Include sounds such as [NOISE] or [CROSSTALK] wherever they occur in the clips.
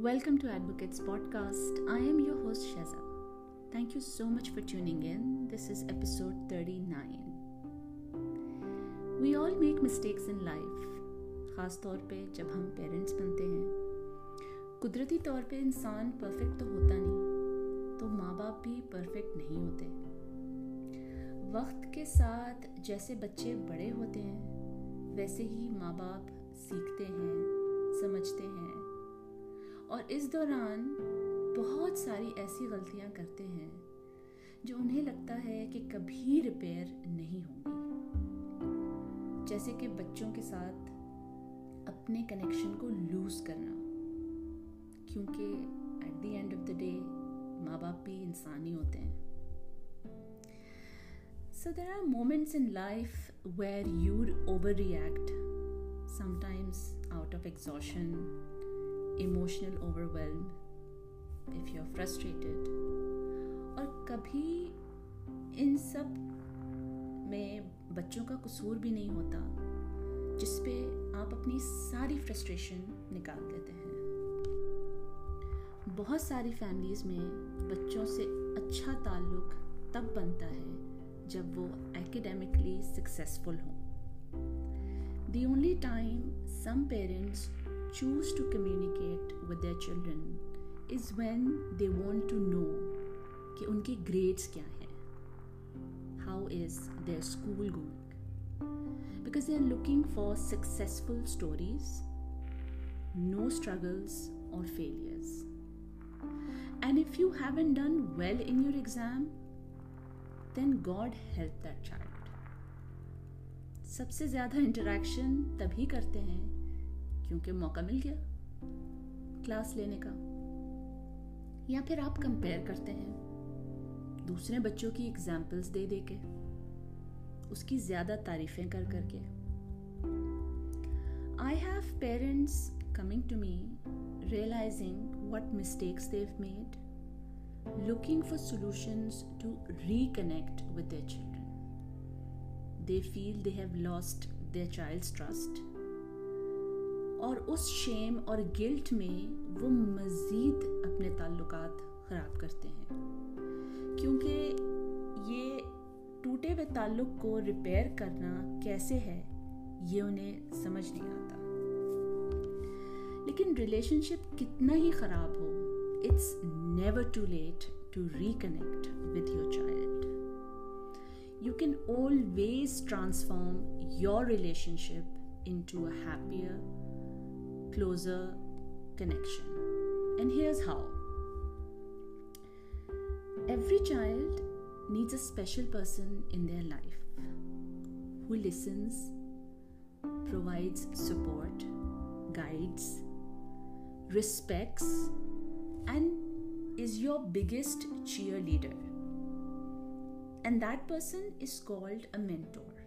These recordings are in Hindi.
Welcome to Advocates Podcast. I am your host Shaza. Thank you so much for tuning in. This is episode 39. We all make mistakes in life, ख़ास तौर पे जब हम पेरेंट्स बनते हैं कुदरती तौर पे इंसान परफेक्ट तो होता नहीं तो माँ बाप भी परफेक्ट नहीं होते वक्त के साथ जैसे बच्चे बड़े होते हैं वैसे ही माँ बाप सीखते हैं समझते हैं और इस दौरान बहुत सारी ऐसी गलतियाँ करते हैं जो उन्हें लगता है कि कभी रिपेयर नहीं होंगी। जैसे कि बच्चों के साथ अपने कनेक्शन को लूज करना। क्योंकि at the end of the day माँ बाप भी इंसान ही होते हैं। So there are moments in life where you'd overreact, sometimes out of exhaustion, emotional if you are frustrated और कभी इन सब में बच्चों का कसूर भी नहीं होता, जिस पे आप अपनी सारी फ्रस्ट्रेशन निकाल देते हैं। बहुत सारी फैमिलीज़ में बच्चों से अच्छा ताल्लुक तब बनता है जब वो एकेडमिकली सक्सेसफुल हों। The only time some parents choose to communicate with their children is when they want to know कि उनके grades क्या हैं how is their school going because they are looking for successful stories no struggles or failures and if you haven't done well in your exam then God help that child सबसे ज़्यादा इंटरेक्शन तभी करते हैं क्योंकि मौका मिल गया क्लास लेने का या फिर आप कंपेयर करते हैं दूसरे बच्चों की एग्जाम्पल्स दे दे के, उसकी ज़्यादा तारीफें कर करके I have parents coming to me realising what mistakes they made for solutions to reconnect with their children. They feel they have lost their child's trust. और उस शेम और गिल्ट में वो मज़ीद अपने ताल्लुक ख़राब करते हैं। क्योंकि ये टूटे हुए ताल्लुक को रिपेयर करना कैसे है, ये उन्हें समझ नहीं आता। लेकिन रिलेशनशिप कितना ही ख़राब हो it's never too late to reconnect with your child you can always transform your relationship into a happier closer connection. And here's how every child needs a special person in their life who listens, provides support, guides, respects, and is your biggest cheerleader. And that person is called a mentor.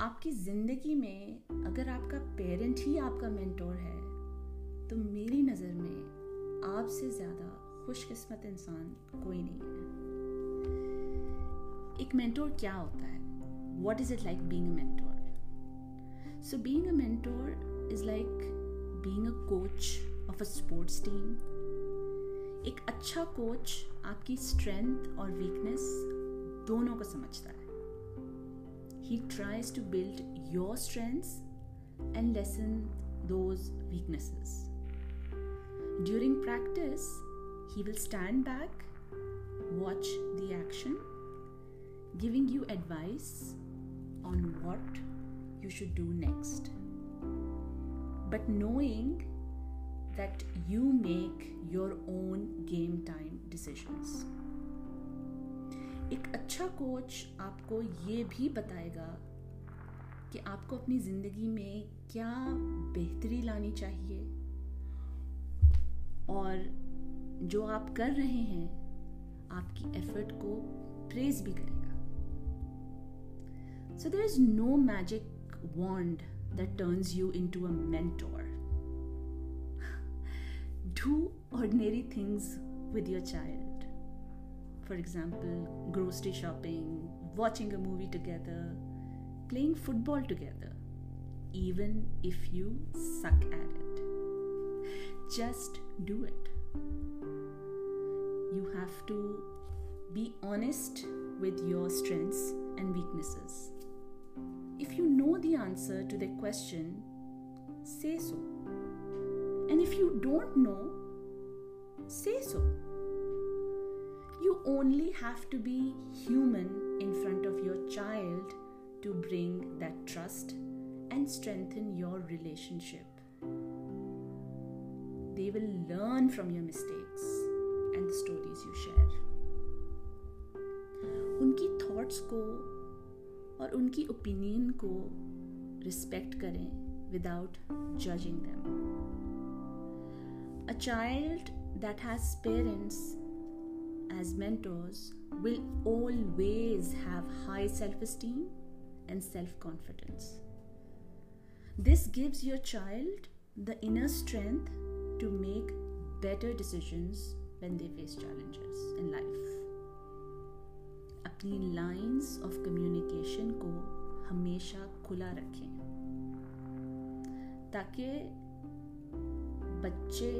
आपकी ज़िंदगी में अगर आपका पेरेंट ही आपका मेंटोर है तो मेरी नज़र में आपसे ज़्यादा खुशकिस्मत इंसान कोई नहीं है। एक मेंटोर क्या होता है? What is it like being mentor so being mentor is like being a coach of a sports team एक अच्छा कोच आपकी स्ट्रेंथ और वीकनेस दोनों को समझता है। He tries to build your strengths and lessen those weaknesses. During practice, he will stand back, watch the action, giving you advice on what you should do next. But knowing that you make your own game time decisions. एक अच्छा कोच आपको ये भी बताएगा कि आपको अपनी ज़िंदगी में क्या बेहतरी लानी चाहिए और जो आप कर रहे हैं, आपकी एफर्ट को प्रेज भी करेगा so there is no magic wand that turns you into a mentor. [LAUGHS] Do ordinary things with your child. For example, grocery shopping, watching a movie together, playing football together, even if you suck at it. just do it. You have to be honest with your strengths and weaknesses. If you know the answer to the question, say so. And if you don't know, say so You only have to be human in front of your child to bring that trust and strengthen your relationship. They will learn from your mistakes and the stories you share. उनकी थॉट्स को और उनकी ओपिनियन को रिस्पेक्ट करें without judging them a child that has parents as mentors will always have high self esteem and self confidence. This gives your child the inner strength to make better decisions when they face challenges in life. अपनी लाइंस ऑफ कम्युनिकेशन को हमेशा खुला रखें ताकि बच्चे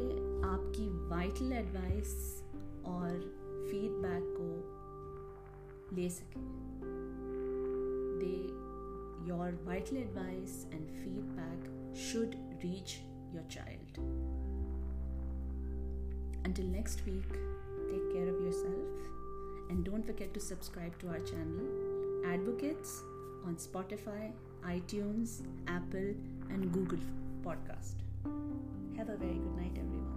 आपकी वाइटल एडवाइस और फीडबैक को ले सकें they your vital advice and feedback should reach your child. Until next week, take care of yourself and don't forget to subscribe to our channel, Advocates, on Spotify, iTunes, Apple, and Google Podcast. Have a very good night, everyone.